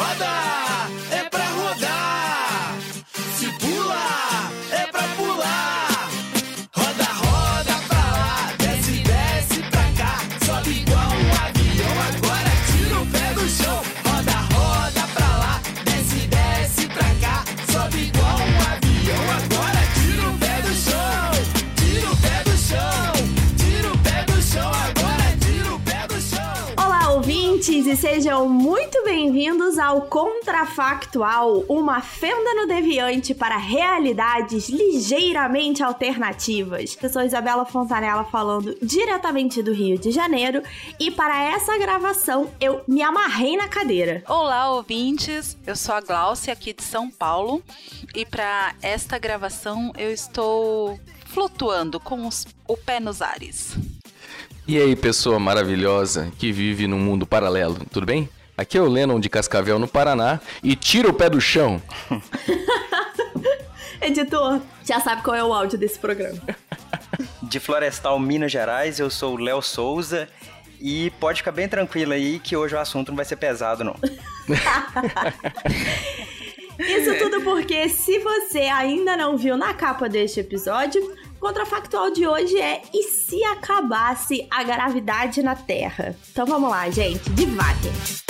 roda é pra rodar. Se pula é pra pular. Roda, roda pra lá, desce, desce pra cá. Sobe igual um avião, agora tira o pé do chão. Roda, roda pra lá, desce, desce pra cá. Sobe igual um avião, agora tira o pé do chão. Tira o pé do chão, tira o pé do chão, agora tira o pé do chão. Olá, ouvintes, e sejam muito bem-vindos ao Contrafactual, uma fenda no deviante para realidades ligeiramente alternativas. Eu sou Isabela Fontanella falando diretamente do Rio de Janeiro, e para essa gravação eu me amarrei na cadeira. Olá, ouvintes. Eu sou a Glaucia aqui de São Paulo e para esta gravação eu estou flutuando com os- o pé nos ares. E aí, pessoa maravilhosa que vive num mundo paralelo, tudo bem? Aqui é o Lennon de Cascavel, no Paraná, e tira o pé do chão. Editor, já sabe qual é o áudio desse programa. De Florestal, Minas Gerais, eu sou o Léo Souza e pode ficar bem tranquilo aí que hoje o assunto não vai ser pesado, não. Isso tudo porque, se você ainda não viu na capa deste episódio, o contrafactual de hoje é E se acabasse a gravidade na Terra? Então vamos lá, gente, devagar.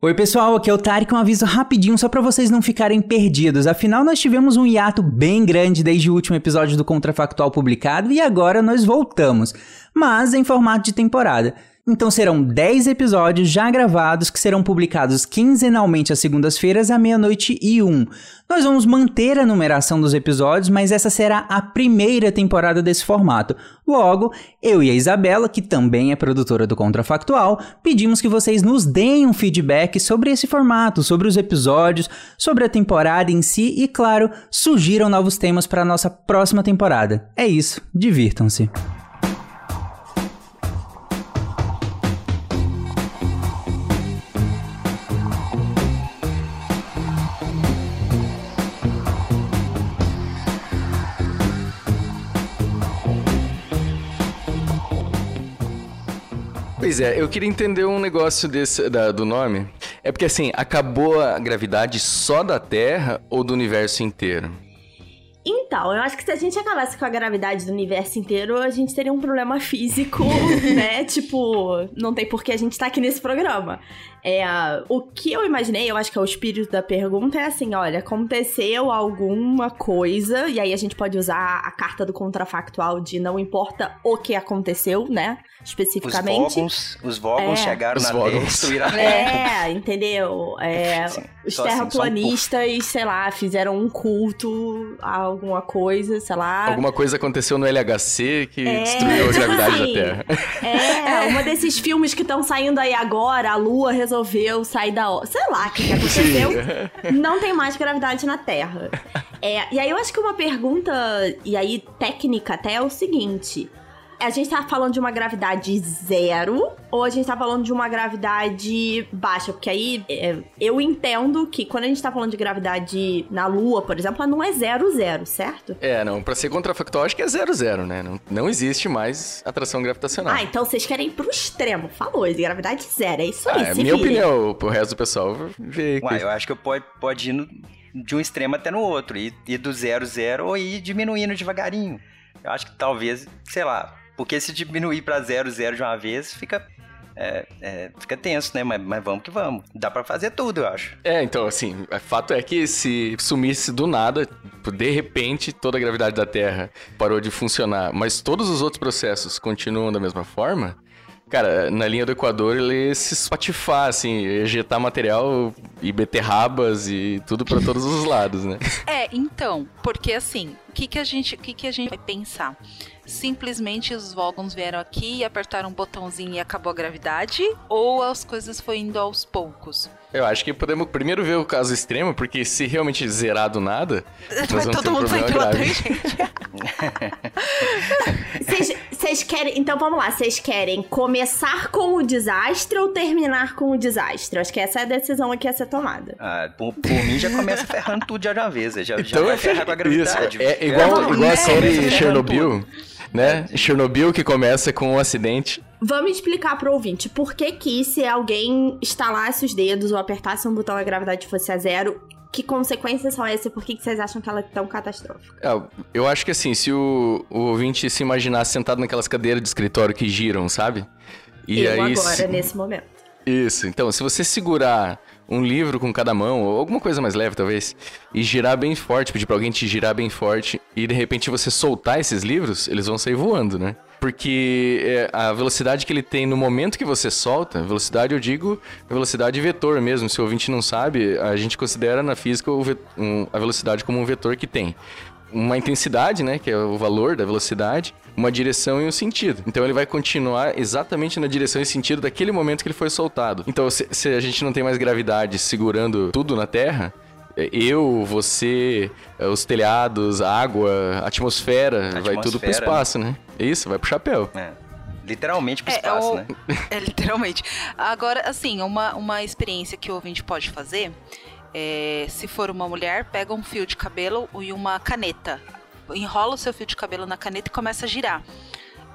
Oi pessoal, aqui é o Tarek, um aviso rapidinho só pra vocês não ficarem perdidos. Afinal, nós tivemos um hiato bem grande desde o último episódio do Contrafactual publicado e agora nós voltamos, mas em formato de temporada. Então serão 10 episódios já gravados que serão publicados quinzenalmente às segundas-feiras à meia-noite e um. Nós vamos manter a numeração dos episódios, mas essa será a primeira temporada desse formato. Logo, eu e a Isabela, que também é produtora do Contrafactual, pedimos que vocês nos deem um feedback sobre esse formato, sobre os episódios, sobre a temporada em si e, claro, surgiram novos temas para a nossa próxima temporada. É isso, divirtam-se. Pois é, eu queria entender um negócio desse, da- do nome. É porque assim, acabou a gravidade só da Terra ou do universo inteiro? Então, eu acho que se a gente acabasse com a gravidade do universo inteiro, a gente teria um problema físico, né? Tipo, não tem por que a gente tá aqui nesse programa. É, o que eu imaginei, eu acho que é o espírito da pergunta, é assim: olha, aconteceu alguma coisa, e aí a gente pode usar a carta do contrafactual de não importa o que aconteceu, né? Os Especificamente. Vogons, os Vogons É. chegaram Os na Terra e destruíram a Terra. É, entendeu? É, Sim, os só assim, só um terraplanistas, sei lá, fizeram um culto a alguma coisa, sei lá. Alguma coisa aconteceu no LHC que É, destruiu a gravidade sim. da Terra. É, uma desses filmes que estão saindo aí agora, a Lua resolveu sair da... Sei lá o que, que aconteceu. Não tem mais gravidade na Terra. É, e aí eu acho que uma pergunta, e aí técnica até, é o seguinte... A gente tá falando de uma gravidade zero ou a gente tá falando de uma gravidade baixa? Porque aí é, eu entendo que quando a gente tá falando de gravidade na Lua, por exemplo, ela não é zero zero, certo? É, não, pra ser contrafactual acho que é zero zero, né? Não, não existe mais atração gravitacional. Ah, então vocês querem ir pro extremo. Falou, gravidade zero. É isso aí, Ah, é minha opinião, pro resto do pessoal vê. Uai, eu acho que pode, pode ir no- de um extremo até no outro. Ir, ir do zero, zero ou ir diminuindo devagarinho. Eu acho que talvez, sei lá, porque se diminuir pra zero, zero de uma vez, fica é, é, fica tenso, né? Mas, mas vamos que vamos. Dá pra fazer tudo, eu acho. É, então, assim, o fato é que se sumisse do nada, de repente, toda a gravidade da Terra parou de funcionar, mas todos os outros processos continuam da mesma forma, Cara, na linha do Equador ele se espatifar, assim, ejetar material e beterrabas e tudo para todos os lados, né? É, então, porque assim, o que, que a gente, o que, que a gente vai pensar? Simplesmente os Vogons vieram aqui e apertaram um botãozinho e acabou a gravidade? Ou as coisas foram indo aos poucos? Eu acho que podemos primeiro ver o caso extremo, porque se realmente zerar do nada, vai todo mundo sair pela tangente. Vocês querem. Então vamos lá, vocês querem começar com o desastre ou terminar com o desastre? Acho que essa é a decisão aqui a ser tomada. Ah, por, por mim já começa ferrando tudo de uma vez. Já, então, já vai ferrar com a gravidade. Isso, é igual, igual a série Chernobyl. Né? Chernobyl que começa com um acidente. Vamos explicar pro ouvinte por que que se alguém estalasse os dedos ou apertasse um botão a gravidade fosse a zero, que consequências são essas? Por que, que vocês acham que ela é tão catastrófica? É, eu acho que assim, se o, o ouvinte se imaginasse sentado naquelas cadeiras de escritório que giram, sabe? E eu aí, agora, se... nesse momento. Isso, então, se você segurar um livro com cada mão, ou alguma coisa mais leve, talvez, e girar bem forte, pedir pra alguém te girar bem forte, e de repente você soltar esses livros, eles vão sair voando, né? Porque é, a velocidade que ele tem no momento que você solta, velocidade eu digo velocidade vetor mesmo. Se o ouvinte não sabe, a gente considera na física a velocidade como um vetor que tem uma intensidade, né, que é o valor da velocidade, uma direção e um sentido. Então ele vai continuar exatamente na direção e sentido daquele momento que ele foi soltado. Então se, se a gente não tem mais gravidade segurando tudo na Terra, é, eu, você, é, os telhados, a água, a atmosfera, a vai atmosfera, tudo pro espaço, né? Isso, vai pro chapéu. É. Literalmente pro é, espaço, o... né? É, literalmente. Agora, assim, uma, uma experiência que o ouvinte pode fazer é, se for uma mulher, pega um fio de cabelo e uma caneta. Enrola o seu fio de cabelo na caneta e começa a girar.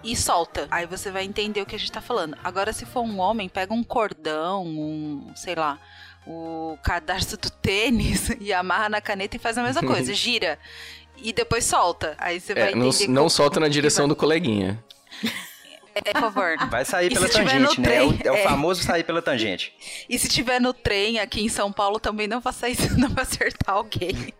E solta. Aí você vai entender o que a gente tá falando. Agora, se for um homem, pega um cordão, um, sei lá, o cadarço do tênis e amarra na caneta e faz a mesma coisa, gira. E depois solta. Aí você vai é, entender. Não, não solta na direção do coleguinha. É, por favor. Vai sair pela tangente, né? Trem, é, o, é, o, famoso sair pela tangente. E se tiver no trem aqui em São Paulo, também não faça isso, não vai acertar alguém.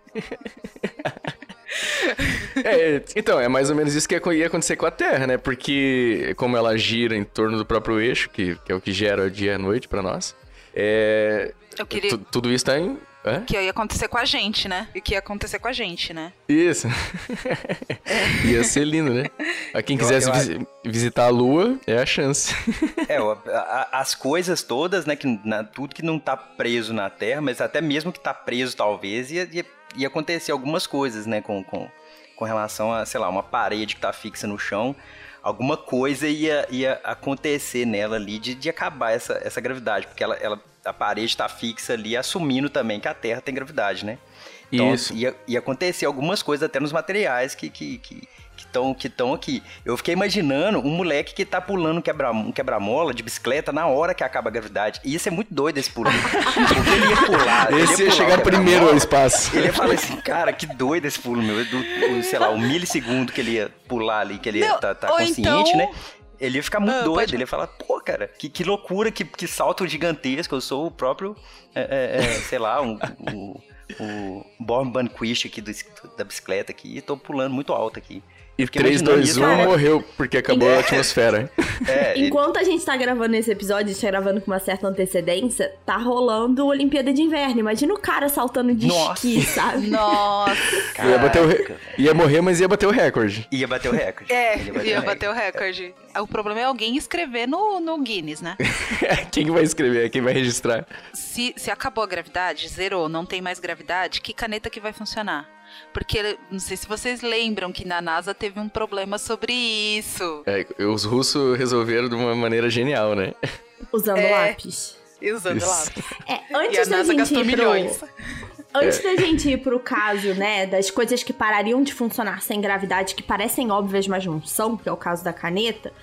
é, então, é mais ou menos isso que ia acontecer com a Terra, né? Porque como ela gira em torno do próprio eixo, que, que é o que gera o dia e a noite para nós, é, queria... tudo isso está em é? Que ia acontecer com a gente, né? E que ia acontecer com a gente, né? Isso. É. ia ser lindo, né? A quem quisesse eu, eu, visitar a Lua, é a chance. é, as coisas todas, né? Que, na, tudo que não tá preso na Terra, mas até mesmo que tá preso, talvez, ia, ia, ia acontecer algumas coisas, né? Com, com, com relação a, sei lá, uma parede que tá fixa no chão alguma coisa ia, ia acontecer nela ali de, de acabar essa, essa gravidade, porque ela, ela a parede está fixa ali, assumindo também que a Terra tem gravidade, né? Então, Isso. Ia, ia acontecer algumas coisas até nos materiais que, que, que que estão que aqui. Eu fiquei imaginando um moleque que tá pulando um quebra-mola quebra de bicicleta na hora que acaba a gravidade. E isso é muito doido esse pulo. Porque ele ia pular. Esse ia, ia chegar primeiro ao espaço. Ele ia falar assim, cara, que doido esse pulo, meu. Do, do, sei lá, um milissegundo que ele ia pular ali, que ele ia tá, tá consciente, então... né? Ele ia ficar muito ah, doido, pode... ele ia falar, pô, cara, que, que loucura, que, que salto gigantesco, eu sou o próprio, é, é, é, sei lá, um, um, o Born Banquist aqui do, da bicicleta aqui, e tô pulando muito alto aqui. E 3, 2, 1 morreu porque acabou a atmosfera. É, Enquanto a gente tá gravando esse episódio, a gente tá gravando com uma certa antecedência, tá rolando Olimpíada de Inverno. Imagina o cara saltando de Nossa. esqui, sabe? Nossa! Ia, bater o re... ia morrer, mas ia bater o recorde. Ia bater o recorde. É, ia bater, ia o, bater recorde. o recorde. O problema é alguém escrever no, no Guinness, né? quem vai escrever? Quem vai registrar? Se, se acabou a gravidade, zerou, não tem mais gravidade, que caneta que vai funcionar? Porque não sei se vocês lembram que na NASA teve um problema sobre isso. É, os russos resolveram de uma maneira genial, né? Usando é, lápis. Usando isso. lápis. É, antes da gente ir milhões. pro... Antes é. da gente ir pro caso, né, das coisas que parariam de funcionar sem gravidade, que parecem óbvias, mas não são, que é o caso da caneta,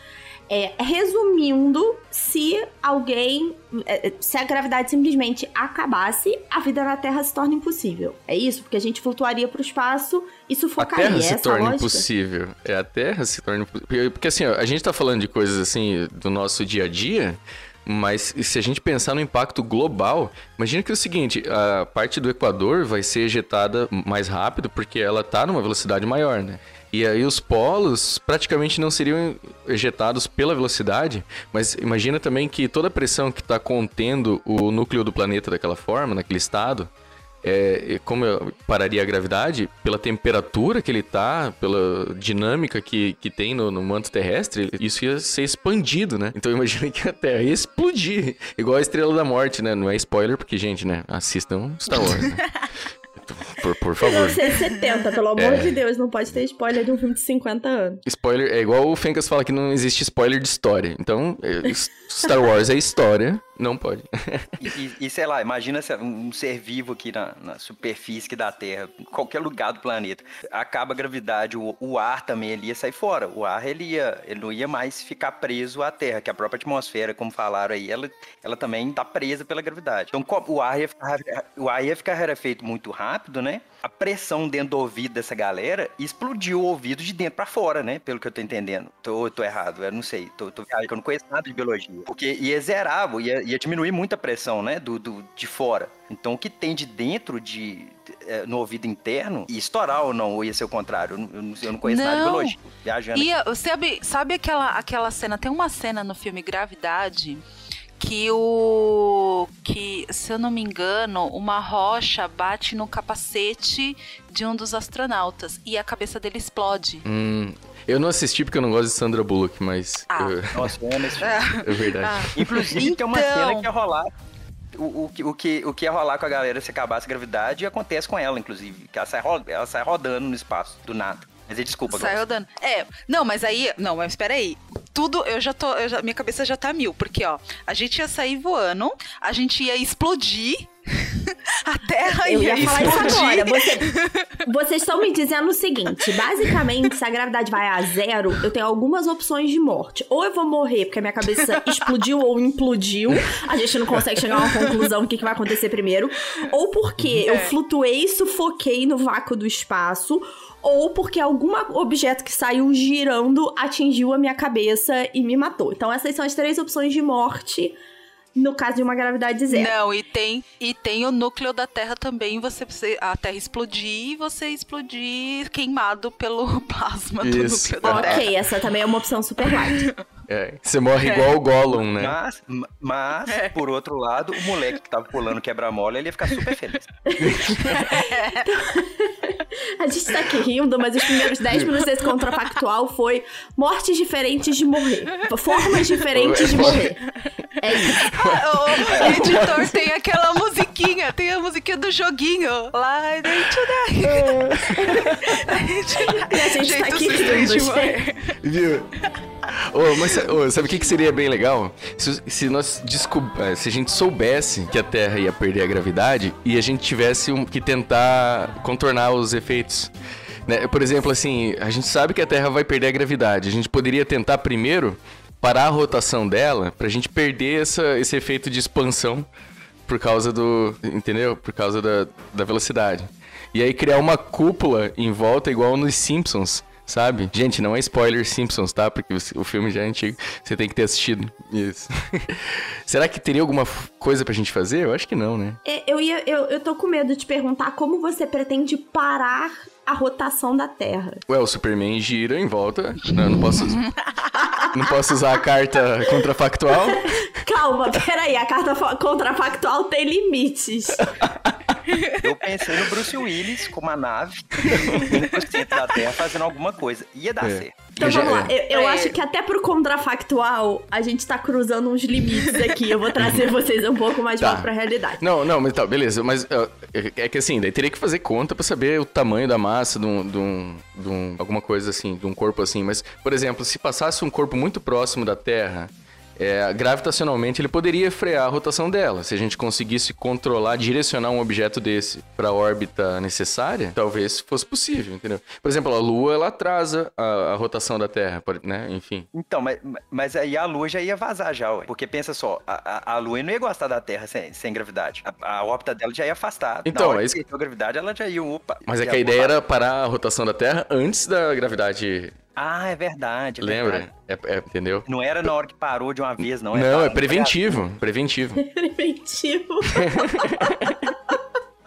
é, resumindo, se alguém. É, é, se a gravidade simplesmente acabasse, a vida na Terra se torna impossível. É isso? Porque a gente flutuaria para o espaço e sufocaria. A Terra se torna impossível. É, a Terra se torna impossível. Porque assim, a gente tá falando de coisas assim do nosso dia a dia. Mas se a gente pensar no impacto global, imagina que é o seguinte, a parte do Equador vai ser ejetada mais rápido porque ela está numa velocidade maior, né? E aí os polos praticamente não seriam ejetados pela velocidade, mas imagina também que toda a pressão que está contendo o núcleo do planeta daquela forma, naquele estado, é, como pararia a gravidade, pela temperatura que ele tá, pela dinâmica que, que tem no, no manto terrestre, isso ia ser expandido, né? Então imagina que a Terra ia explodir, igual a Estrela da Morte, né? Não é spoiler, porque, gente, né? Assistam Star Wars, né? Por, por favor. 1970, pelo amor É. de Deus, não pode ter spoiler de um filme de 50 anos. Spoiler, é igual o Fencas fala que não existe spoiler de história. Então, é, Star Wars é história, não pode. E, e- sei lá, imagina um ser vivo aqui na, na superfície da Terra, qualquer lugar do planeta. Acaba a gravidade, o, o ar também ele ia sair fora. O ar ele, ia, ele não ia mais ficar preso à Terra, que a própria atmosfera, como falaram aí, ela, ela também está presa pela gravidade. Então o ar ia ficar, o ar ia ficar rarefeito muito rápido, né? A pressão dentro do ouvido dessa galera explodiu o ouvido de dentro para fora, né? Pelo que eu tô entendendo. Tô, tô errado, eu não sei. Tô, tô eu não conheço nada de biologia. Porque ia zerar, ia, ia diminuir muito a pressão, né? Do, do, de fora. Então o que tem de dentro de, eh, no ouvido interno, ia estourar ou não, ou ia ser o contrário. Eu não, eu não, eu não conheço nada de biologia. Viajando. E sabe, sabe aquela, aquela cena? Tem uma cena no filme Gravidade que o. que, se eu não me engano, uma rocha bate no capacete de um dos astronautas e a cabeça dele explode. Hum, eu não assisti porque eu não gosto de Sandra Bullock, mas. Ah. eu- Nossa, eu amo esse filme. é verdade. Ah. Inclusive, tem uma Então. cena que ia rolar. O, o, que- o, que, o que ia rolar com a galera se acabasse a gravidade acontece com ela, inclusive. Que ela sai, ela sai rodando no espaço, do nada. Mas aí, desculpa, Sai Glaucio. rodando. É, não, mas aí. Não, mas espera aí. Tudo, eu já tô. eu já- minha cabeça já tá mil, porque, ó, a gente ia sair voando, a gente ia explodir. Terra Eu ia, falar isso agora. Você- vocês estão me dizendo o seguinte: basicamente, se a gravidade vai a zero, eu tenho algumas opções de morte. Ou eu vou morrer porque a minha cabeça explodiu ou implodiu. A gente não consegue chegar a uma conclusão do que, que vai acontecer primeiro. Ou porque eu É. flutuei e sufoquei no vácuo do espaço. Ou porque algum objeto que saiu girando atingiu a minha cabeça e me matou. Então, essas são as três opções de morte no caso de uma gravidade zero. Não, e tem, e tem o núcleo da Terra também, você a Terra explodir e você explodir queimado pelo plasma do Isso. núcleo da Terra. Ok, essa também é uma opção super light. É, você morre igual o Gollum, né? Mas, mas por outro lado, o moleque que tava pulando quebra-mola, ele ia ficar super feliz. A gente tá aqui rindo, mas os primeiros 10 minutos desse contrafactual foi mortes diferentes de morrer. Formas diferentes de morrer. É isso. O editor tem aquela musiquinha, tem a musiquinha do joguinho. Light into the... E a gente tá aqui rindo, morrer. Viu? Ô, mas ô, sabe o que, que seria bem legal? Se, se nós descob... eh, se a gente soubesse que a Terra ia perder a gravidade e a gente tivesse um- que tentar contornar os efeitos. né? Por exemplo, assim, a gente sabe que a Terra vai perder a gravidade. A gente poderia tentar primeiro parar a rotação dela pra gente perder essa, esse efeito de expansão por causa do. Entendeu? Por causa da, da velocidade. E aí criar uma cúpula em volta igual nos Simpsons, sabe? Gente, não é spoiler Simpsons, tá? Porque o, filme já é antigo. Você tem que ter assistido. Isso. Será que teria alguma coisa pra gente fazer? Eu acho que não, né? É, Eu, ia, eu, eu tô com medo de perguntar como você pretende parar a rotação da Terra. Ué, o Superman gira em volta. Não, não posso. não posso usar a carta contrafactual. Calma, peraí, a carta fa- contrafactual tem limites. Eu pensei no Bruce Willis com uma nave centro da Terra fazendo alguma coisa. Ia dar É. certo. Então Eu já- vamos lá, eu, eu É. acho que até pro contrafactual a gente tá cruzando uns limites aqui. Eu vou trazer vocês um pouco mais de Tá. pra realidade. Não, não, mas tá, beleza. Mas é é que assim, daí teria que fazer conta pra saber o tamanho da massa de um, de um, de um- alguma coisa assim, de um corpo assim. Mas, por exemplo, se passasse um corpo muito próximo da Terra, é, gravitacionalmente ele poderia frear a rotação dela. Se a gente conseguisse controlar, direcionar um objeto desse pra órbita necessária, talvez fosse possível, entendeu? Por exemplo, a Lua, ela atrasa a, a rotação da Terra, né? Enfim. Então, mas, mas aí a Lua já ia vazar já, ué. Porque pensa só, a, a, a Lua não ia gostar da Terra sem, sem gravidade. A, a órbita dela já ia afastar. Então, é isso- a gravidade, ela já ia, opa. Mas é que a ideia era parar a rotação da Terra antes da gravidade Ah, é verdade. é Lembra? verdade. É, é- entendeu? Não era na hora que parou de uma vez, não. Não, é preventivo. Preventivo. Preventivo.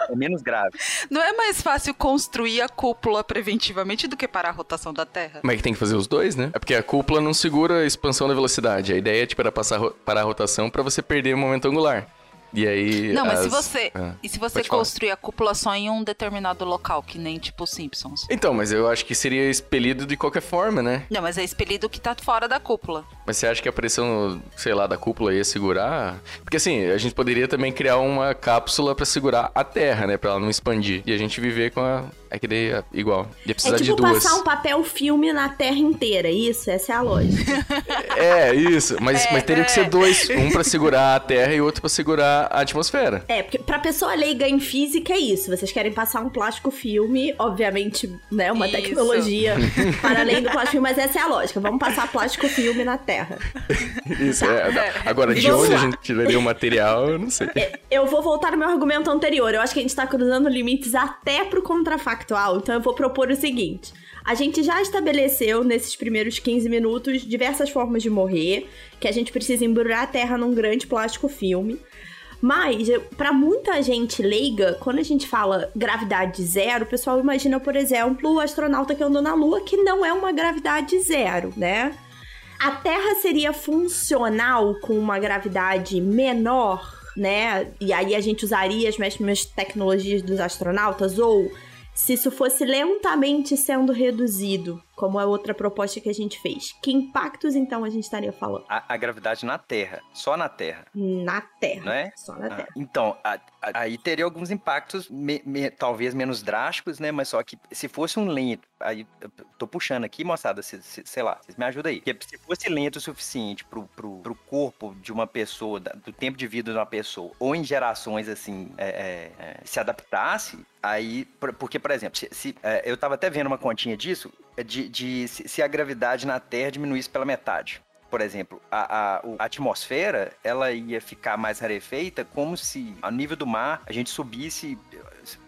É menos grave. Não é mais fácil construir a cúpula preventivamente do que parar a rotação da Terra? Mas é que tem que fazer os dois, né? É porque a cúpula não segura a expansão da velocidade. A ideia é, tipo, era passar, parar a rotação pra você perder o momento angular. E aí. Não, mas se as- você. Ah, e se você pode falar. construir a cúpula só em um determinado local, que nem tipo os Simpsons? Então, mas eu acho que seria expelido de qualquer forma, né? Não, mas é expelido que tá fora da cúpula. Mas você acha que a pressão, sei lá, da cúpula ia segurar? Porque assim, a gente poderia também criar uma cápsula pra segurar a Terra, né? Pra ela não expandir. E a gente viver com a. É que daí é igual. Ia É precisar tipo de duas. passar um papel filme na Terra inteira, isso? Essa é a lógica. É, isso. Mas, É, mas teria que é. ser dois. Um pra segurar a Terra e outro pra segurar a atmosfera. É, porque pra pessoa leiga em física é isso. Vocês querem passar um plástico filme, obviamente, né? Uma Isso. tecnologia para além do plástico filme, mas essa é a lógica. Vamos passar plástico filme na Terra. Isso, é. Agora, de Vamos onde a gente tiraria o material, eu não sei. Eu vou voltar no meu argumento anterior. Eu acho que a gente tá cruzando limites até pro contrafactual. Então eu vou propor o seguinte. A gente já estabeleceu nesses primeiros 15 minutos diversas formas de morrer, que a gente precisa embrulhar a Terra num grande plástico filme. Mas, pra muita gente leiga, quando a gente fala gravidade zero, o pessoal imagina, por exemplo, o astronauta que andou na Lua, que não é uma gravidade zero, né? A Terra seria funcional com uma gravidade menor, né? E aí a gente usaria as mesmas tecnologias dos astronautas? Ou se isso fosse lentamente sendo reduzido, como é outra proposta que a gente fez? Que impactos então a gente estaria falando? A, a gravidade na Terra, só na Terra, Na Terra. não é? Só na Ah, Terra. então, a- a- aí teria alguns impactos, me- me- talvez menos drásticos, né? Mas só que se fosse um lento, aí tô puxando aqui, moçada, se- se- sei lá, vocês me ajudam aí. Porque se fosse lento o suficiente pro, pro, pro corpo de uma pessoa, do tempo de vida de uma pessoa, ou em gerações assim, é, é, é, se adaptasse, aí, por- porque, por exemplo, se, se, é, eu tava até vendo uma continha disso, é de, se, a gravidade na Terra diminuísse pela metade por exemplo, a, a- a atmosfera ela ia ficar mais rarefeita como se ao nível do mar a gente subisse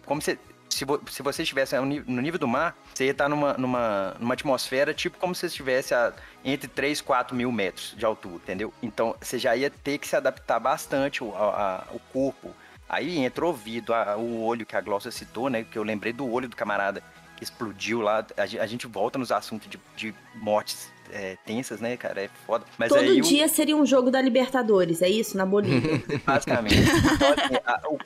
como se se, se você estivesse no nível do mar, você ia estar numa, numa, numa atmosfera tipo como se você estivesse a, entre 3 4 mil metros de altura, entendeu? Então você já ia ter que se adaptar bastante o, a- o corpo. Aí entra o ouvido, o olho que a Glócia citou, né? Que eu lembrei do olho do camarada explodiu lá. A, gen- a gente volta nos assuntos de, de mortes é, tensas, né, cara? É foda. Mas Todo aí o- dia seria um jogo da Libertadores, é isso? Na Bolívia. Basicamente. Então, assim, a- o-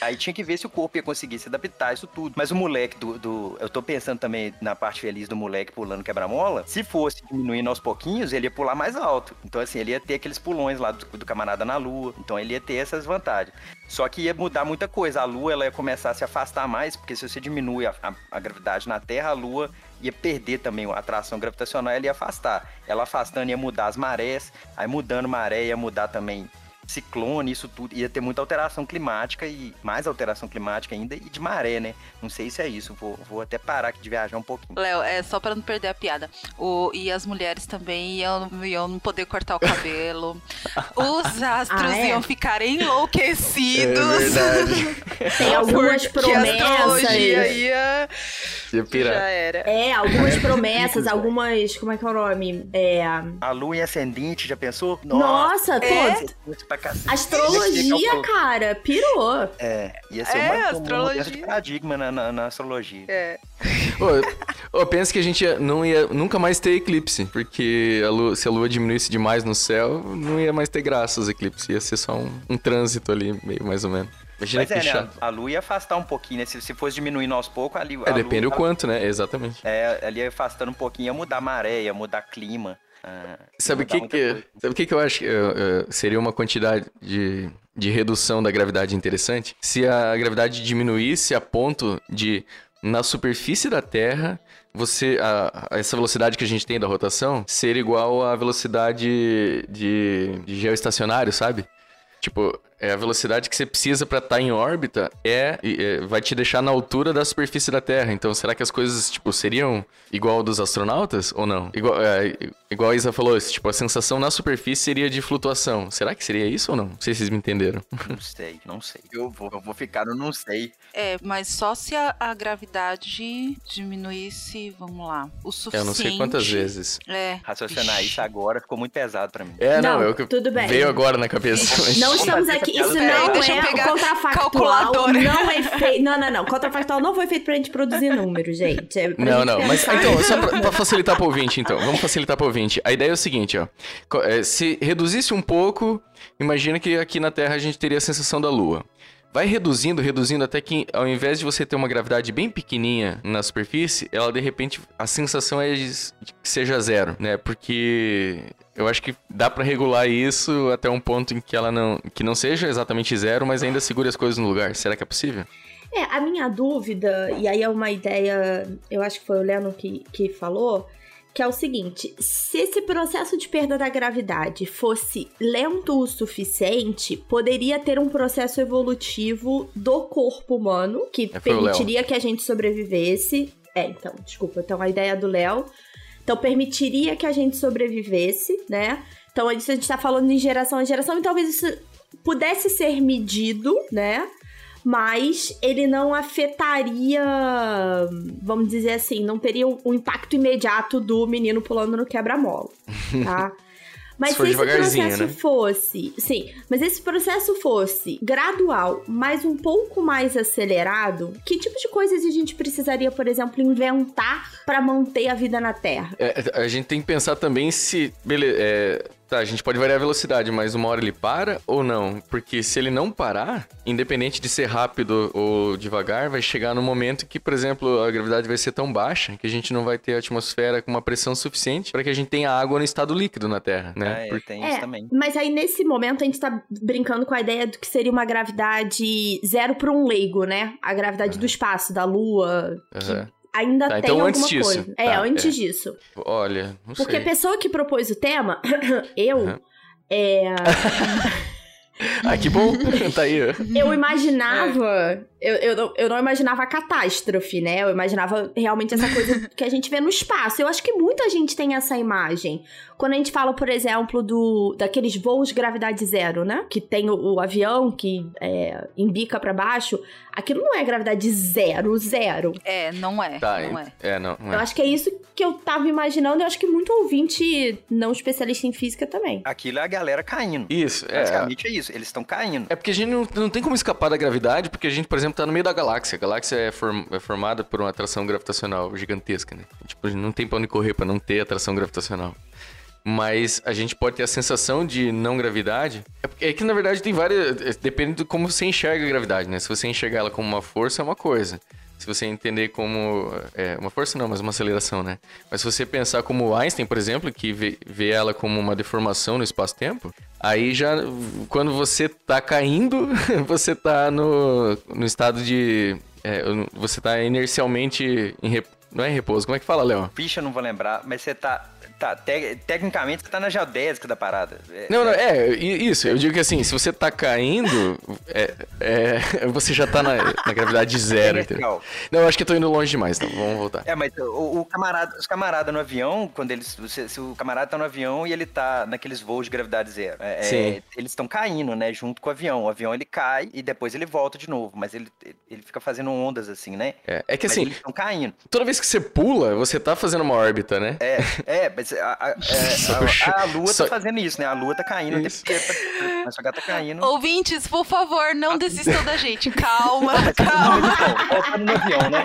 aí tinha que ver se o corpo ia conseguir se adaptar a isso tudo. Mas o moleque do, do- Eu tô pensando também na parte feliz do moleque pulando quebra-mola. Se fosse diminuindo aos pouquinhos, ele ia pular mais alto. Então, assim, ele ia ter aqueles pulões lá do, do camarada na lua. Então, ele ia ter essas vantagens. Só que ia mudar muita coisa. A lua ela ia começar a se afastar mais, porque se você diminui a, a- a gravidade na Terra, a lua ia perder também a atração gravitacional, ela ia afastar. Ela afastando ia mudar as marés, aí mudando maré ia mudar também ciclone, isso tudo. Ia ter muita alteração climática e mais alteração climática ainda e de maré, né? Não sei se é isso. Vou, vou até parar aqui de viajar um pouquinho. Léo, é só pra não perder a piada. O, e as mulheres também iam, iam não poder cortar o cabelo. Os astros Ah, é? iam ficar enlouquecidos. É. Tem algumas Porque a promessas. ia. Ia Já pirar. era. É, algumas promessas, algumas. Como é que é o nome? É. A lua em ascendente, já pensou? Nossa, É? pô. Pra cacete. Astrologia, cara, pirou. É, ia ser É, uma, astrologia. de paradigma na, na, na astrologia. É. Ô, ô, pensa que a gente não ia nunca mais ter eclipse, porque a lua- se a lua diminuísse demais no céu, não ia mais ter graça os eclipses, ia ser só um, um trânsito ali, meio mais ou menos. Imagina Mas que é, né? chato. A, a lua ia afastar um pouquinho, né? Se, se fosse diminuindo aos poucos, ali. É, a depende lua, o quanto, né? Exatamente. É, ali ia afastando um pouquinho, ia mudar a maré, ia mudar clima. Ia Sabe o que que, sabe o que que eu acho que eh, eh, seria uma quantidade de, de redução da gravidade interessante? Se a gravidade diminuísse a ponto de, na superfície da Terra, você a- a- essa velocidade que a gente tem da rotação ser igual à velocidade de, de geoestacionário, sabe? Tipo, é a velocidade que você precisa pra estar em órbita é, é- vai te deixar na altura da superfície da Terra. Então, será que as coisas, tipo, seriam igual dos astronautas ou não? Igual, é, igual a Isa falou, tipo, a sensação na superfície seria de flutuação. Será que seria isso ou não? Não sei se vocês me entenderam. Não sei, não sei. Eu vou, eu vou ficar no não sei. É, mas só se a, a gravidade diminuísse, vamos lá, o suficiente. Eu não sei quantas vezes. É. Raciocinar Vixe. isso agora ficou muito pesado pra mim. É, não, Não, é que tudo bem. veio agora na cabeça. mas- Não estamos aqui. Isso não Deixa eu é pegar o contrafactual. Não é feito. Não, não, não. Contrafactual não foi feito pra gente produzir números, gente. É Não, gente não, mas então, só pra, pra facilitar pro ouvinte, então, vamos facilitar pro ouvinte. A ideia é o seguinte, ó. É, Se reduzisse um pouco, imagina que aqui na Terra a gente teria a sensação da Lua. Vai reduzindo, reduzindo, até que ao invés de você ter uma gravidade bem pequenininha na superfície, ela de repente, a sensação é de de que seja zero, né? Porque eu acho que dá pra regular isso até um ponto em que ela não, que não seja exatamente zero, mas ainda segure as coisas no lugar. Será que é possível? É, a minha dúvida, e aí é uma ideia, eu acho que foi o Leno que, que falou, que é o seguinte: se esse processo de perda da gravidade fosse lento o suficiente, poderia ter um processo evolutivo do corpo humano que É, permitiria que a gente sobrevivesse. É, então, desculpa, então a ideia do Léo. Então, permitiria que a gente sobrevivesse, né? Então, isso a gente tá falando em geração a geração, e talvez isso pudesse ser medido, né? Mas ele não afetaria, vamos dizer assim, não teria o, o impacto imediato do menino pulando no quebra-mola, tá? Mas Se se esse processo né? fosse, sim, mas esse processo fosse gradual, mas um pouco mais acelerado, que tipo de coisas a gente precisaria, por exemplo, inventar pra manter a vida na Terra? É, a gente tem que pensar também se. Beleza. é, tá, a gente pode variar a velocidade, mas uma hora ele para ou não? Porque se ele não parar, independente de ser rápido ou devagar, vai chegar no momento que, por exemplo, a gravidade vai ser tão baixa que a gente não vai ter a atmosfera com uma pressão suficiente para que a gente tenha água no estado líquido na Terra, né? Ah, é, Porque- tem isso também. Mas aí, nesse momento, a gente tá brincando com a ideia do que seria uma gravidade zero para um leigo, né? A gravidade do espaço, da Lua, que Aham. Ainda Tá, tem então alguma antes disso. coisa. É, Tá, antes é. disso. Olha, não Porque a sei. pessoa que propôs o tema, eu, Aham. é, Ah, que bom. tá aí. eu imaginava. Eu, eu, não- eu não imaginava a catástrofe, né? Eu imaginava realmente essa coisa que a gente vê no espaço. Eu acho que muita gente tem essa imagem. Quando a gente fala, por exemplo, do daqueles voos gravidade zero, né? Que tem o, o avião que é, embica pra baixo. Aquilo não é gravidade zero, zero. É, não é. Tá, não é. é, não. não Eu é. acho que é isso que eu tava imaginando. Eu acho que muito ouvinte não especialista em física também. Aquilo é a galera caindo. Isso, é. Basicamente é isso. Eles estão caindo. É porque a gente não, não tem como escapar da gravidade, porque a gente, por exemplo, tá no meio da galáxia. A galáxia é, form- é formada por uma atração gravitacional gigantesca, né? Tipo, não tem pra onde correr pra não ter atração gravitacional. Mas a gente pode ter a sensação de não gravidade. É, porque- é que, na verdade, tem várias... é, Depende de como você enxerga a gravidade, né? Se você enxergar ela como uma força, é uma coisa. Se você entender como... É, uma força não, mas uma aceleração, né? Mas se você pensar como Einstein, por exemplo, que vê, vê ela como uma deformação no espaço-tempo, aí já... Quando você tá caindo, você tá no, no estado de... é, você tá inercialmente em rep- Não é em repouso, como é que fala, Léo? Ficha, eu não vou lembrar, mas você tá. tá te- tecnicamente, você tá na geodésica da parada. É, Não, não, é, i- isso. Eu digo que assim, se você tá caindo, é, é, você já tá na, na gravidade zero, É entendeu? legal. Não, eu acho que eu tô indo longe demais, então vamos voltar. É, mas o, o camarada, os camaradas no avião, quando eles. Se, se o camarada tá no avião e ele tá naqueles voos de gravidade zero, é, é, Sim. eles estão caindo, né? Junto com o avião. O avião ele cai e depois ele volta de novo. Mas ele, ele fica fazendo ondas assim, né? É, é que Mas assim, eles estão caindo. toda vez que você pula, você tá fazendo uma órbita, né? É, é, mas a, a- é, Só- a- a Lua só- tá fazendo isso, né? A Lua tá caindo, Isso. tá- mas que tá caindo. Ouvintes, por favor, Ah. não desistam da gente. Calma, calma. mas então, voltando no avião, né?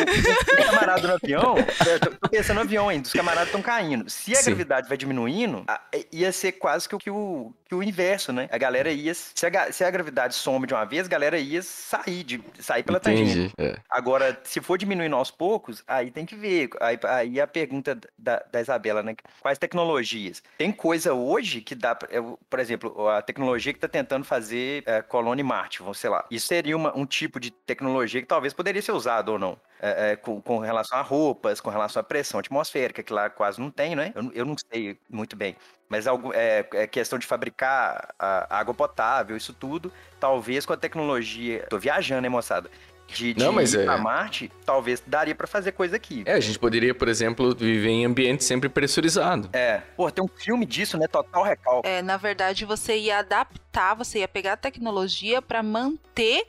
Os camaradas no avião, eu tô, pensando no avião ainda, os camaradas estão caindo. Se a Sim. gravidade vai diminuindo, ia ser quase que o, que o, que o inverso, né? A galera ia. Se a, se a gravidade some de uma vez, a galera ia sair, de, sair pela tangente. Entendi. É. Agora, se for diminuindo aos poucos, aí tem que ver. Aí, aí a pergunta da, da Isabela, né? Quais tecnologias? Tem coisa hoje que dá, por exemplo, a tecnologia que está tentando fazer é, colônia em Marte, vamos sei lá. Isso seria uma- um tipo de tecnologia que talvez poderia ser usado ou não. é, é, com, com relação a roupas, com relação à pressão atmosférica, que lá quase não tem, né? Eu, eu não sei muito bem. Mas algo, é, é questão de fabricar a, água potável, isso tudo, talvez com a tecnologia. Tô viajando, né, moçada? De, de Não, mas ir é- pra Marte, talvez daria pra fazer coisa aqui. É, a gente poderia, por exemplo, viver em ambiente sempre pressurizado. É. Pô, tem um filme disso, né? Total Recall. É, na verdade, você ia adaptar, você ia pegar a tecnologia para manter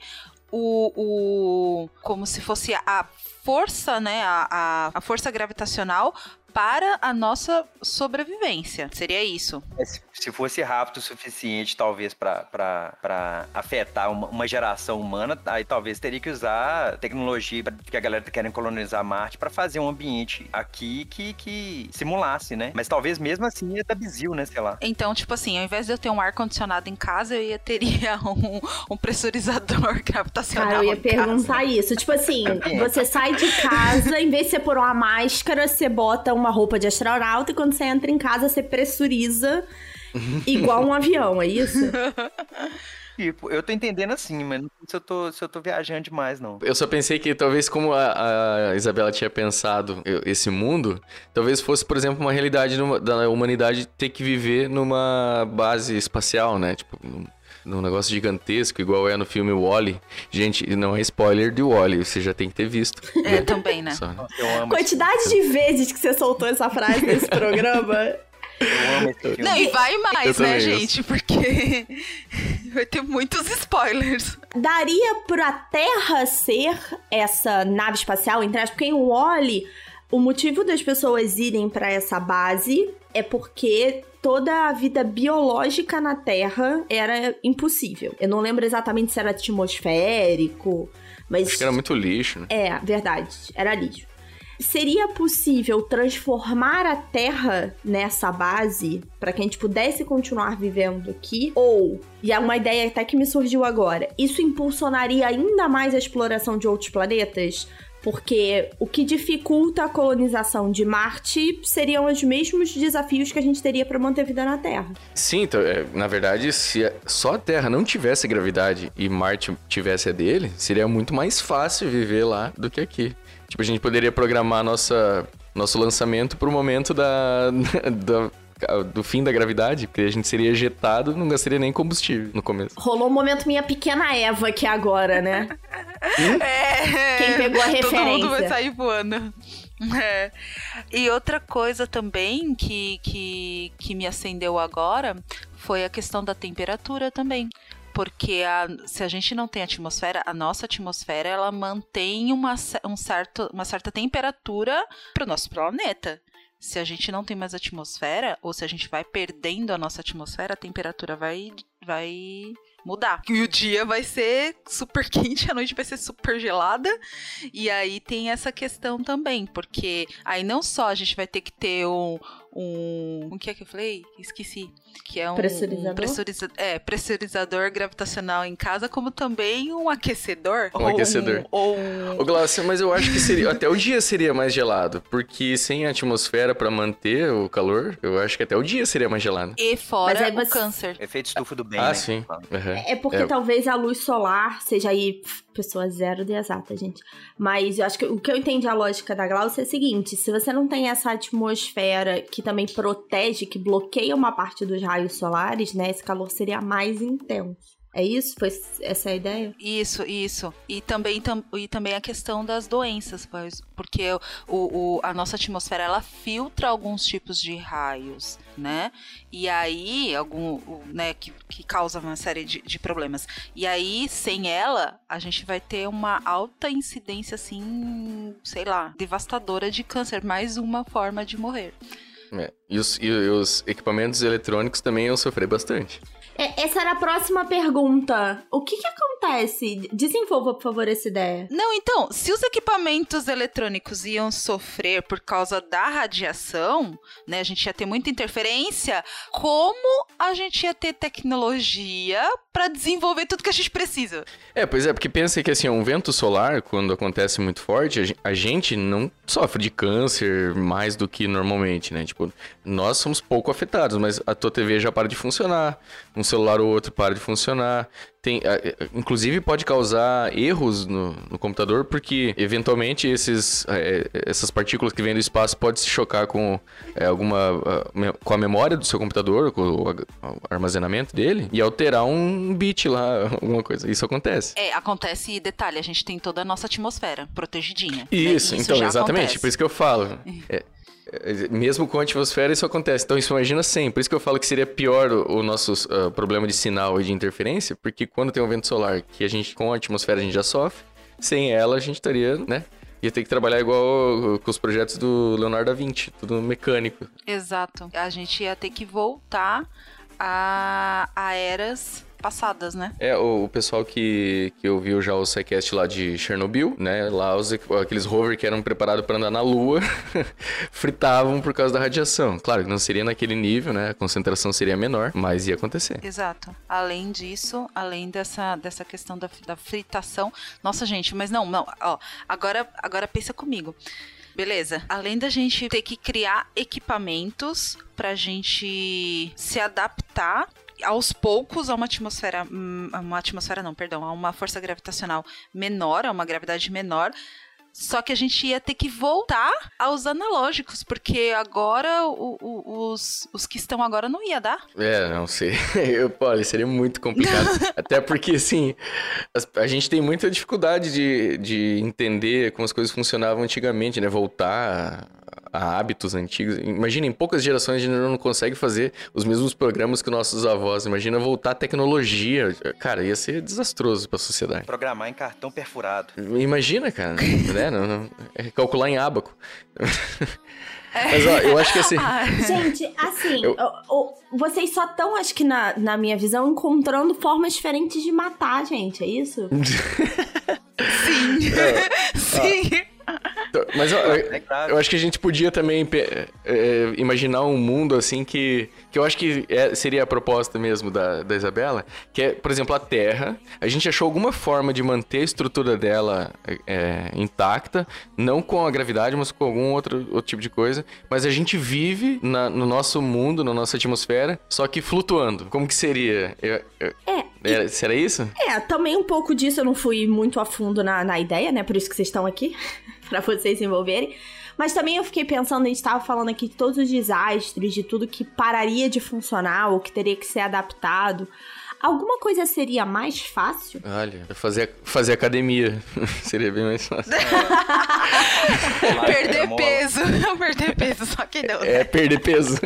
o, o. como se fosse a força, né? A, a, a força gravitacional para a nossa sobrevivência. Seria isso. É, se, se fosse rápido o suficiente, talvez, pra afetar uma, uma geração humana, aí talvez teria que usar tecnologia, que a galera tá querendo colonizar Marte, pra fazer um ambiente aqui que, que simulasse, né? Mas talvez mesmo assim ia dar bizil, né? Sei lá. Então, tipo assim, ao invés de eu ter um ar-condicionado em casa, eu ia teria um, um pressurizador gravitacional. Cara, eu ia em casa. perguntar isso. Tipo assim, você sai de casa, em vez de você pôr uma máscara, você bota uma roupa de astronauta e quando você entra em casa, você pressuriza igual um avião, é isso? Tipo, eu tô entendendo assim, mas não sei se eu tô, se eu tô viajando demais, não. Eu só pensei que talvez como a, a Isabela tinha pensado eu- esse mundo, talvez fosse, por exemplo, uma realidade numa- da humanidade ter que viver numa base espacial, né? Tipo, num, num negócio gigantesco, igual é no filme Wall-E. Gente, não é spoiler de Wall-E, você já tem que ter visto. É, também, né? Só, né? Eu amo, esse, Quantidade de vezes que você soltou essa frase nesse programa. eu amo esse filme. Não, e vai Eu mais, né, gente? Porque vai ter muitos spoilers. Daria pra Terra ser essa nave espacial, entre aspas, porque em Wall-E, o motivo das pessoas irem pra essa base é porque toda a vida biológica na Terra era impossível. Eu não lembro exatamente se era atmosférico, mas Acho que era muito lixo, né? é, verdade, era lixo. Seria possível transformar a Terra nessa base para que a gente pudesse continuar vivendo aqui? Ou, e é uma ideia até que me surgiu agora, isso impulsionaria ainda mais a exploração de outros planetas? Porque o que dificulta a colonização de Marte seriam os mesmos desafios que a gente teria para manter vida na Terra. Sim, então, é, na verdade, se só a Terra não tivesse gravidade e Marte tivesse a dele, seria muito mais fácil viver lá do que aqui. Tipo, a gente poderia programar nossa, nosso lançamento pro momento da, da- do fim da gravidade, porque a gente seria ejetado, não gastaria nem combustível no começo. Rolou um momento minha pequena Eva aqui agora, né? É. Quem pegou a Todo mundo vai referência. sair voando. É. E outra coisa também que, que, que me acendeu agora foi a questão da temperatura também. Porque a- se a gente não tem atmosfera, a nossa atmosfera ela mantém uma, um certo, uma certa temperatura para o nosso planeta. Se a gente não tem mais atmosfera, ou se a gente vai perdendo a nossa atmosfera, a temperatura vai, vai mudar. E o dia vai ser super quente, a noite vai ser super gelada. E aí tem essa questão também, porque aí não só a gente vai ter que ter um. Um o que é que eu falei? Esqueci. Que é um Pressurizador? um pressuriza- é, pressurizador gravitacional em casa, como também um aquecedor. Um ou aquecedor. ou um Ô, Glaucia, mas eu acho que seria, até o dia seria mais gelado, porque sem atmosfera pra manter o calor, eu acho que até o dia seria mais gelado. E Mas fora aí o você- câncer. Efeito estufa do bem, ah, né? sim. Aham. É porque talvez a luz solar seja aí pessoa zero de exata, gente. Mas eu acho que o que eu entendi a lógica da Glaucia é o seguinte: se você não tem essa atmosfera que também protege, que bloqueia uma parte dos raios solares, né? Esse calor seria mais intenso. É isso? Foi essa a ideia? Isso, isso. E também, tam, e também a questão das doenças, pois- porque o, o- a nossa atmosfera ela filtra alguns tipos de raios, né? E aí, algum, né, que, que causa uma série de, de problemas. E aí, sem ela, a gente vai ter uma alta incidência, assim, sei lá, devastadora de câncer. Mais uma forma de morrer. É. E, os, e os equipamentos eletrônicos também iam sofrer bastante. É, essa era a próxima pergunta. O que que acontece? Desenvolva, por favor, essa ideia. Não, então, se os equipamentos eletrônicos iam sofrer por causa da radiação, né, a gente ia ter muita interferência, como a gente ia ter tecnologia para desenvolver tudo que a gente precisa? É, pois é, porque pensa que assim, um vento solar, quando acontece muito forte, a gen- a gente não sofre de câncer mais do que normalmente, né? Tipo, nós somos pouco afetados, mas a tua TV já para de funcionar, um celular ou outro para de funcionar. Tem, é, é, inclusive pode causar erros no, no computador, porque eventualmente esses, é, essas partículas que vêm do espaço podem se chocar com é, alguma com a memória do seu computador, com o, armazenamento dele, e alterar um bit lá, alguma coisa. Isso acontece. É, acontece, e detalhe, a gente tem toda a nossa atmosfera protegidinha. né? Isso, então, exatamente. acontece. Por isso que eu falo. É, é, mesmo com a atmosfera, isso acontece. Então, isso imagina sempre. Por isso que eu falo que seria pior o, o nosso ah, problema de sinal e de interferência, porque quando tem um vento solar, que a gente, com a atmosfera, a gente já sofre, sem ela, a gente estaria, né? Ia ter que trabalhar igual com os projetos do Leonardo da Vinci, tudo mecânico. Exato. A gente ia ter que voltar a, a eras passadas, né? É, o, o pessoal que, que ouviu já o SciCast lá de Chernobyl, né? Lá os, aqueles rover que eram preparados para andar na Lua fritavam por causa da radiação. Claro que não seria naquele nível, né? A concentração seria menor, mas ia acontecer. Exato. Além disso, além dessa, dessa questão da, da fritação. Nossa, gente, mas não, não. Ó, agora, agora pensa comigo. Beleza. Além da gente ter que criar equipamentos pra gente se adaptar aos poucos a uma atmosfera, hum, uma atmosfera não, perdão, a uma força gravitacional menor, a uma gravidade menor. Só que a gente ia ter que voltar aos analógicos, porque agora o- o- os, os que estão agora não ia dar. É, não sei. Eu, olha, seria muito complicado. Até porque, assim, as- a gente tem muita dificuldade de, de entender como as coisas funcionavam antigamente, né? Voltar a, a hábitos antigos. Imagina, em poucas gerações a gente não consegue fazer os mesmos programas que nossos avós. Imagina voltar à tecnologia. Cara, ia ser desastroso pra sociedade. Programar em cartão perfurado. Imagina, cara, né? Não, não- é calcular em ábaco. Mas, ó, eu acho que assim... Gente, assim, Eu- vocês só estão, acho que na, na minha visão, encontrando formas diferentes de matar, gente, é isso? Sim. Então, Mas eu, eu- É eu acho que a gente podia também é, imaginar um mundo assim que. Que eu acho que é- seria a proposta mesmo da, da Isabela. Que é, por exemplo, a Terra. A gente achou alguma forma de manter a estrutura dela é, intacta. Não com a gravidade, mas com algum outro, outro tipo de coisa. Mas a gente vive na- no nosso mundo, na nossa atmosfera, só que flutuando. Como que seria? Eu- eu- É, era- será isso? É, também um pouco disso eu não fui muito a fundo na, na ideia, né? Por isso que vocês estão aqui, pra vocês se envolverem. Mas também eu fiquei pensando, a gente tava falando aqui de todos os desastres, de tudo que pararia de funcionar ou que teria que ser adaptado. Alguma coisa seria mais fácil? Olha, fazer, fazer academia. seria bem mais fácil. Perder peso. Perder peso, só que não. É perder peso.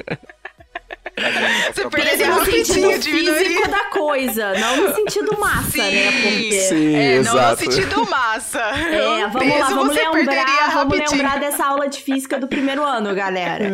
Você perderia no sentido físico da coisa, não no sentido massa, né? Porque... Sim, É, não no exato. sentido massa. É, vamos lá, vamos lembrar, vamos lembrar dessa aula de física do primeiro ano, galera.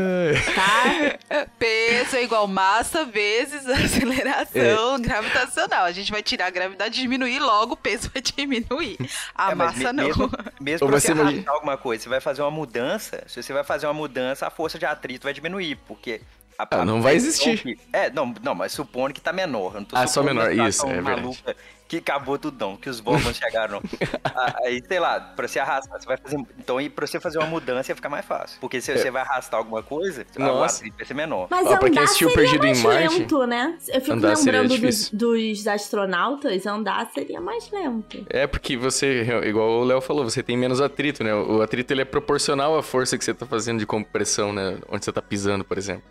Tá? Peso é igual massa vezes aceleração gravitacional. A gente vai tirar a gravidade e diminuir, logo o peso vai diminuir. A É, mas massa me- não. Mesmo, mesmo você alguma coisa, você vai fazer uma mudança. Se você vai fazer uma mudança, a força de atrito vai diminuir, porque. A, Ah, a não vai pressão existir. que- é, não, não, mas supondo que tá menor. Eu não tô Ah, só menor, situação isso, é verdade. Que acabou tudão, que os Volvans chegaram. Ah, Aí, sei lá, pra você arrastar, você vai fazer. Então, e pra você fazer uma mudança ia ficar mais fácil. Porque se você vai arrastar alguma coisa, o É. Nossa. atrito vai ser menor. Mas Ó, pra quem andar assistiu seria Perdido em Marte, lento, né? Eu fico andar seria lembrando dos, difícil. dos astronautas, andar seria mais lento. É porque você, igual o Léo falou, você tem menos atrito, né? O atrito ele é proporcional à força que você tá fazendo de compressão, né? Onde você tá pisando, por exemplo.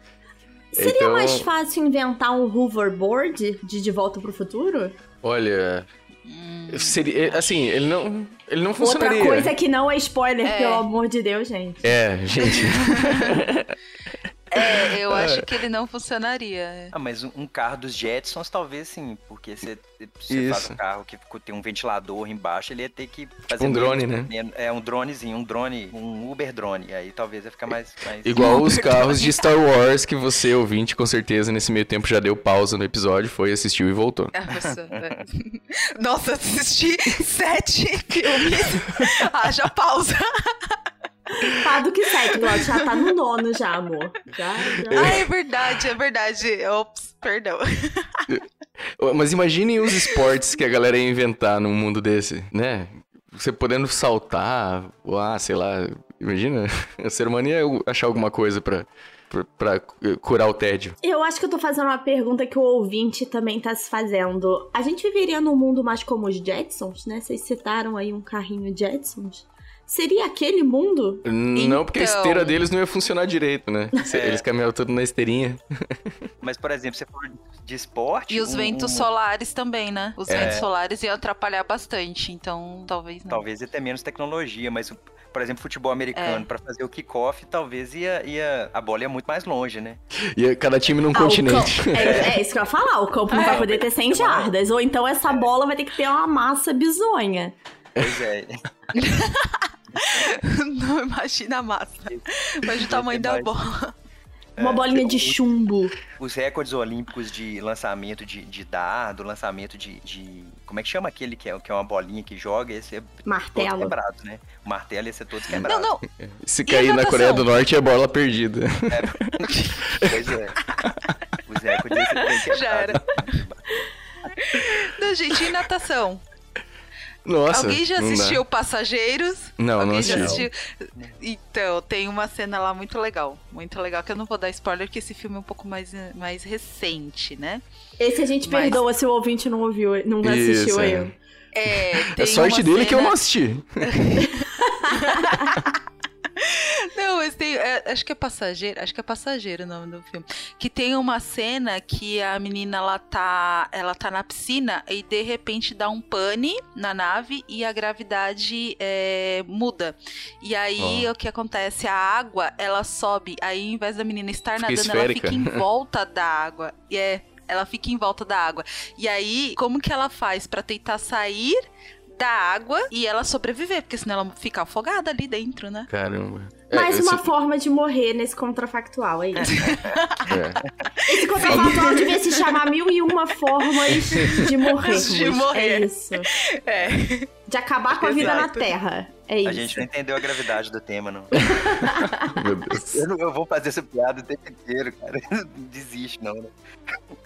Seria Então- mais fácil inventar um hoverboard de De Volta pro Futuro? Olha, seria, é, assim, ele não, ele não Outra funcionaria. coisa que não é spoiler, É. pelo amor de Deus, gente. É, gente. É, eu acho que ele não funcionaria. Ah, mas um, um carro dos Jetsons talvez sim, porque você, você faz um carro que tem um ventilador embaixo, ele ia ter que fazer um drone, menos- né? É um dronezinho, um drone, um Uber drone, aí talvez ia ficar mais... mais... Igual os carros de Star Wars que você, ouvinte, com certeza, nesse meio tempo já deu pausa no episódio, foi, assistiu e voltou. Você- é. Nossa, assisti sete filmes. Haja pausa. Tá do que sete, Glaucio. Já tá no nono já, amor. Já, já. Ah, é verdade, é verdade. Ops, perdão. Mas imaginem os esportes que a galera ia inventar num mundo desse, né? Você podendo saltar, ah, sei lá, imagina, o ser humano ia achar alguma coisa pra, pra, pra curar o tédio. Eu acho que eu tô fazendo uma pergunta que o ouvinte também tá se fazendo. A gente viveria num mundo mais como os Jetsons, né? Vocês citaram aí um carrinho Jetsons. Seria aquele mundo? Não, porque a Então. esteira deles não ia funcionar direito, né? É. Eles caminhavam tudo na esteirinha. Mas, por exemplo, se for de esporte. E os um- ventos solares também, né? Os É. ventos solares iam atrapalhar bastante, então talvez não. Talvez ia ter menos tecnologia, mas, por exemplo, futebol americano, É. pra fazer o kickoff, talvez ia, ia. A bola ia muito mais longe, né? E cada time num Ah, continente. campo- É, é isso que eu ia falar. O campo não É, vai poder ter 100 jardas. Ou então essa bola vai ter que ter uma massa bizonha. Pois é. não imagina a massa. Imagina o tamanho da bola. Uma bolinha de chumbo. Os recordes olímpicos de lançamento de, de dardo, lançamento de, de- Como é que chama aquele que é, que é uma bolinha que joga? Esse é Martelo. todos quebrados, né? O martelo ia ser todos quebrados. Não, não. Se cair na? Coreia do Norte é bola perdida. Pois é. Os recordes iam ser. Já era. Não, gente, e natação? Nossa. Alguém já assistiu Passageiros? Não, Alguém não já assisti. assistiu? Então, tem uma cena lá muito legal. Muito legal, que eu não vou dar spoiler, porque esse filme é um pouco mais, mais recente, né? Esse a gente Mas- perdoa se o ouvinte não ouviu, não assistiu Isso, aí. é. É, É tem sorte uma dele que eu cena- não assisti. Não, mas tem. é, acho que é passageiro. Acho que é passageiro o nome do filme. Que tem uma cena que a menina ela tá. Ela tá na piscina e de repente dá um pane na nave e a gravidade é, muda. E aí Ó. o que acontece? A água ela sobe. Aí, ao invés da menina estar Fica nadando, ela esférica. fica em volta da água. E é. Ela fica em volta da água. E aí, como que ela faz pra tentar sair da água e ela sobreviver? Porque senão ela fica afogada ali dentro, né? Caramba. É, Mais uma esse- forma de morrer nesse contrafactual, é isso. é. Esse contrafactual devia se chamar Mil e Uma Formas de Morrer. De morrer. É isso. É. De acabar com a vida na. Terra. É isso. A gente não entendeu a gravidade do tema, não. Meu Deus. Eu, não- eu vou fazer essa piada o tempo inteiro, cara. Desiste, não, né?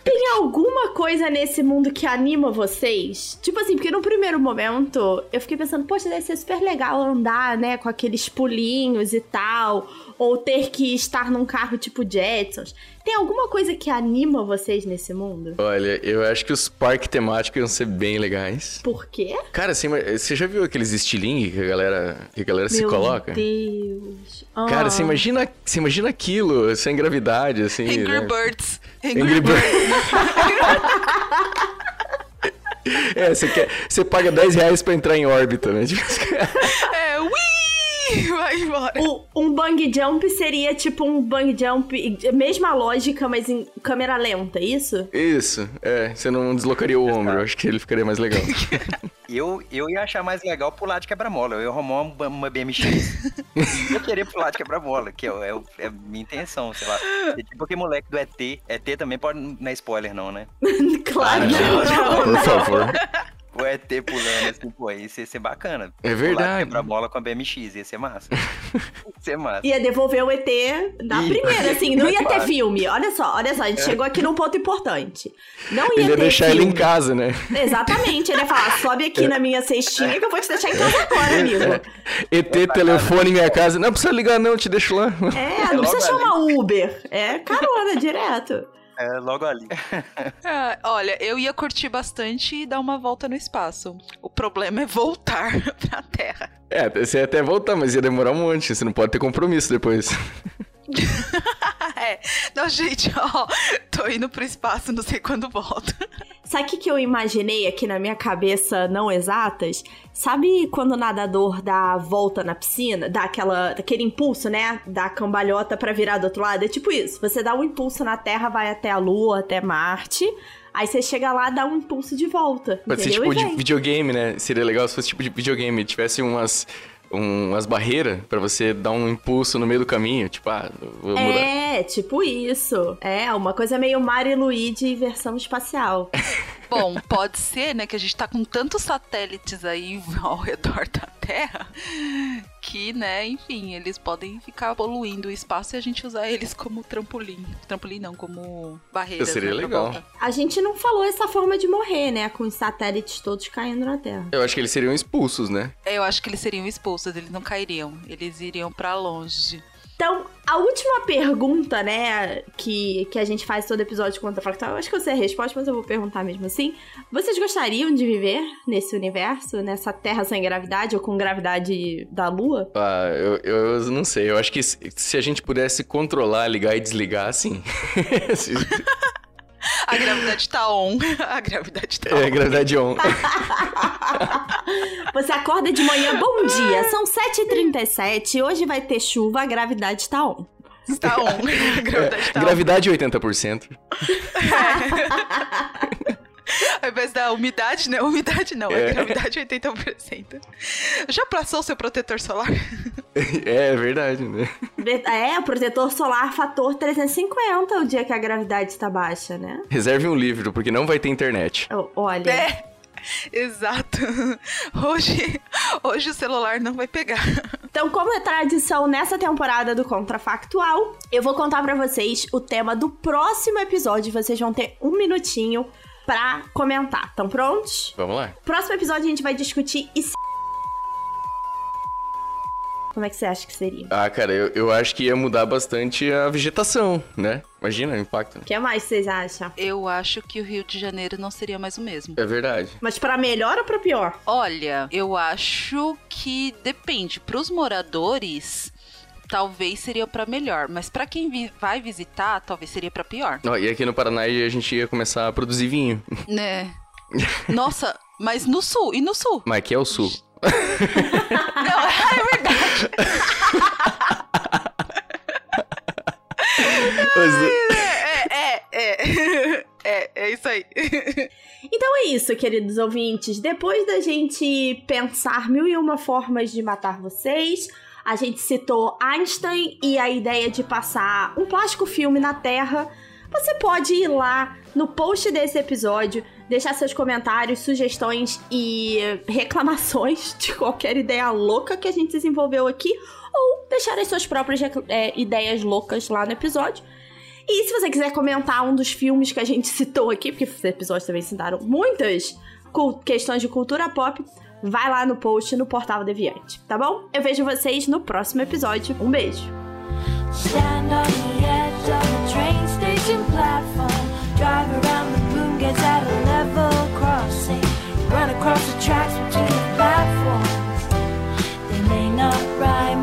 Tem alguma coisa nesse mundo que anima vocês? Tipo assim, porque no primeiro momento eu fiquei pensando, poxa, deve ser super legal andar, né, com aqueles pulinhos e tal. Ou ter que estar num carro tipo Jetsons. Tem alguma coisa que anima vocês nesse mundo? Olha, eu acho que os parques temáticos iam ser bem legais. Por quê? Cara, você, ima- você já viu aqueles estilingues que a galera, que a galera se Meu coloca? Deus. Cara, Ah. você imagina, você imagina aquilo sem gravidade, assim. Angry né? Birds. Angry, Angry Birds. É, você, quer, você paga 10 reais pra entrar em órbita, né? Tipo, É, ui! Vai embora. O- um bang jump seria tipo um bang jump, mesma lógica, mas em câmera lenta, é isso? Isso, é, você não deslocaria o ombro, eu acho que ele ficaria mais legal. Eu, eu ia achar mais legal pular de quebra-mola. Eu ia arrumar uma, uma BMX. e eu queria pular de quebra-mola, que é, é, é a minha intenção, sei lá. É tipo aquele moleque do ET. ET também pode. Não é spoiler, não, né? claro que não. Por favor. O ET pulando assim, pô, isso ia ser bacana. É verdade. quebra-mola com a BMX, ia ser massa. ia ser massa. Ia devolver o ET na Ih, primeira, assim, não ia ter filme. Olha só, olha só, a gente chegou aqui num ponto importante. Não ia Ele ia ter deixar filme. ele em casa, né? Exatamente, ele ia falar, sobe aqui na minha cestinha que eu vou te deixar em casa agora, amigo. ET, telefone em minha casa. Não precisa ligar, não, te deixo lá. É, não precisa chamar Uber. É carona, direto. É, logo ali. Ah, olha, eu ia curtir bastante e dar uma volta no espaço. O problema é voltar pra Terra. É, você ia até voltar, mas ia demorar um monte. Você não pode ter compromisso depois. é. Não, gente, ó, tô indo pro espaço, não sei quando volto. Sabe o que, que eu imaginei aqui na minha cabeça, não exatas? Sabe quando o nadador dá a volta na piscina, dá aquela, aquele impulso, né? Dá a cambalhota pra virar do outro lado? É tipo isso. Você dá um impulso na Terra, vai até a Lua, até Marte. Aí você chega lá, dá um impulso de volta. Pode ser entendeu? tipo E de videogame, né? Seria legal se fosse tipo de videogame. Tivesse umas, um- umas barreiras pra você dar um impulso no meio do caminho. Tipo, ah, vou mudar. É, tipo isso. É, uma coisa meio Mario e Luigi versão espacial. Bom, pode ser, né, que a gente tá com tantos satélites aí ao redor da Terra que, né, enfim, eles podem ficar poluindo o espaço e a gente usar eles como trampolim. Trampolim não, como barreira. Seria legal. A gente não falou essa forma de morrer, né? Com os satélites todos caindo na Terra. Eu acho que eles seriam expulsos, né? Eu acho que eles seriam expulsos, eles não cairiam. Eles iriam pra longe. Então, a última pergunta, né, que, que a gente faz todo episódio contra factual, eu acho que eu sei a resposta, mas eu vou perguntar mesmo assim. Vocês gostariam de viver nesse universo, nessa Terra sem gravidade ou com gravidade da Lua? Ah, eu, eu não sei. Eu acho que se, se a gente pudesse controlar, ligar e desligar, sim. A gravidade tá on. A gravidade tá on. é, gravidade on. Você acorda de manhã, bom dia, são 7h37, hoje vai ter chuva, a gravidade tá on. Tá on. A gravidade tá on. gravidade 80%. Ao invés da umidade, né? Umidade não, é, É. gravidade 80%. Já passou o seu protetor solar? É, é verdade, né? É, o protetor solar fator 350 o dia que a gravidade está baixa, né? Reserve um livro, porque não vai ter internet. O- Olha. É. Exato. Hoje, hoje o celular não vai pegar. Então, como é tradição nessa temporada do Contrafactual, eu vou contar pra vocês o tema do próximo episódio. Vocês vão ter um minutinho pra comentar. Estão prontos? Vamos lá. Próximo episódio a gente vai discutir e se... Como é que você acha que seria? Ah, cara, eu, eu acho que ia mudar bastante a vegetação, né? Imagina o impacto. O que mais vocês acham? Eu acho que o Rio de Janeiro não seria mais o mesmo. É verdade. Mas pra melhor ou pra pior? Olha, eu acho que depende. Pros moradores, talvez seria pra melhor, mas pra quem vi- vai visitar, talvez seria pra pior. Ó, e aqui no Paraná a gente ia começar a produzir vinho. Né? Nossa, mas no sul, e no sul? Mas aqui é o sul. Não, é É, é, é. É, é isso aí. Então é isso, queridos ouvintes. Depois da gente pensar mil e uma formas de matar vocês, a gente citou Einstein e a ideia de passar um plástico filme na Terra. Você pode ir lá no post desse episódio, deixar seus comentários, sugestões e reclamações de qualquer ideia louca que a gente desenvolveu aqui, ou deixar as suas próprias é, ideias loucas lá no episódio. E se você quiser comentar um dos filmes que a gente citou aqui, porque esses episódios também citaram muitas questões de cultura pop, vai lá no post no Portal Deviante, tá bom? Eu vejo vocês no próximo episódio. Um beijo! Stand on the edge of train station platform. Drive around the gets at a level crossing. Run across the tracks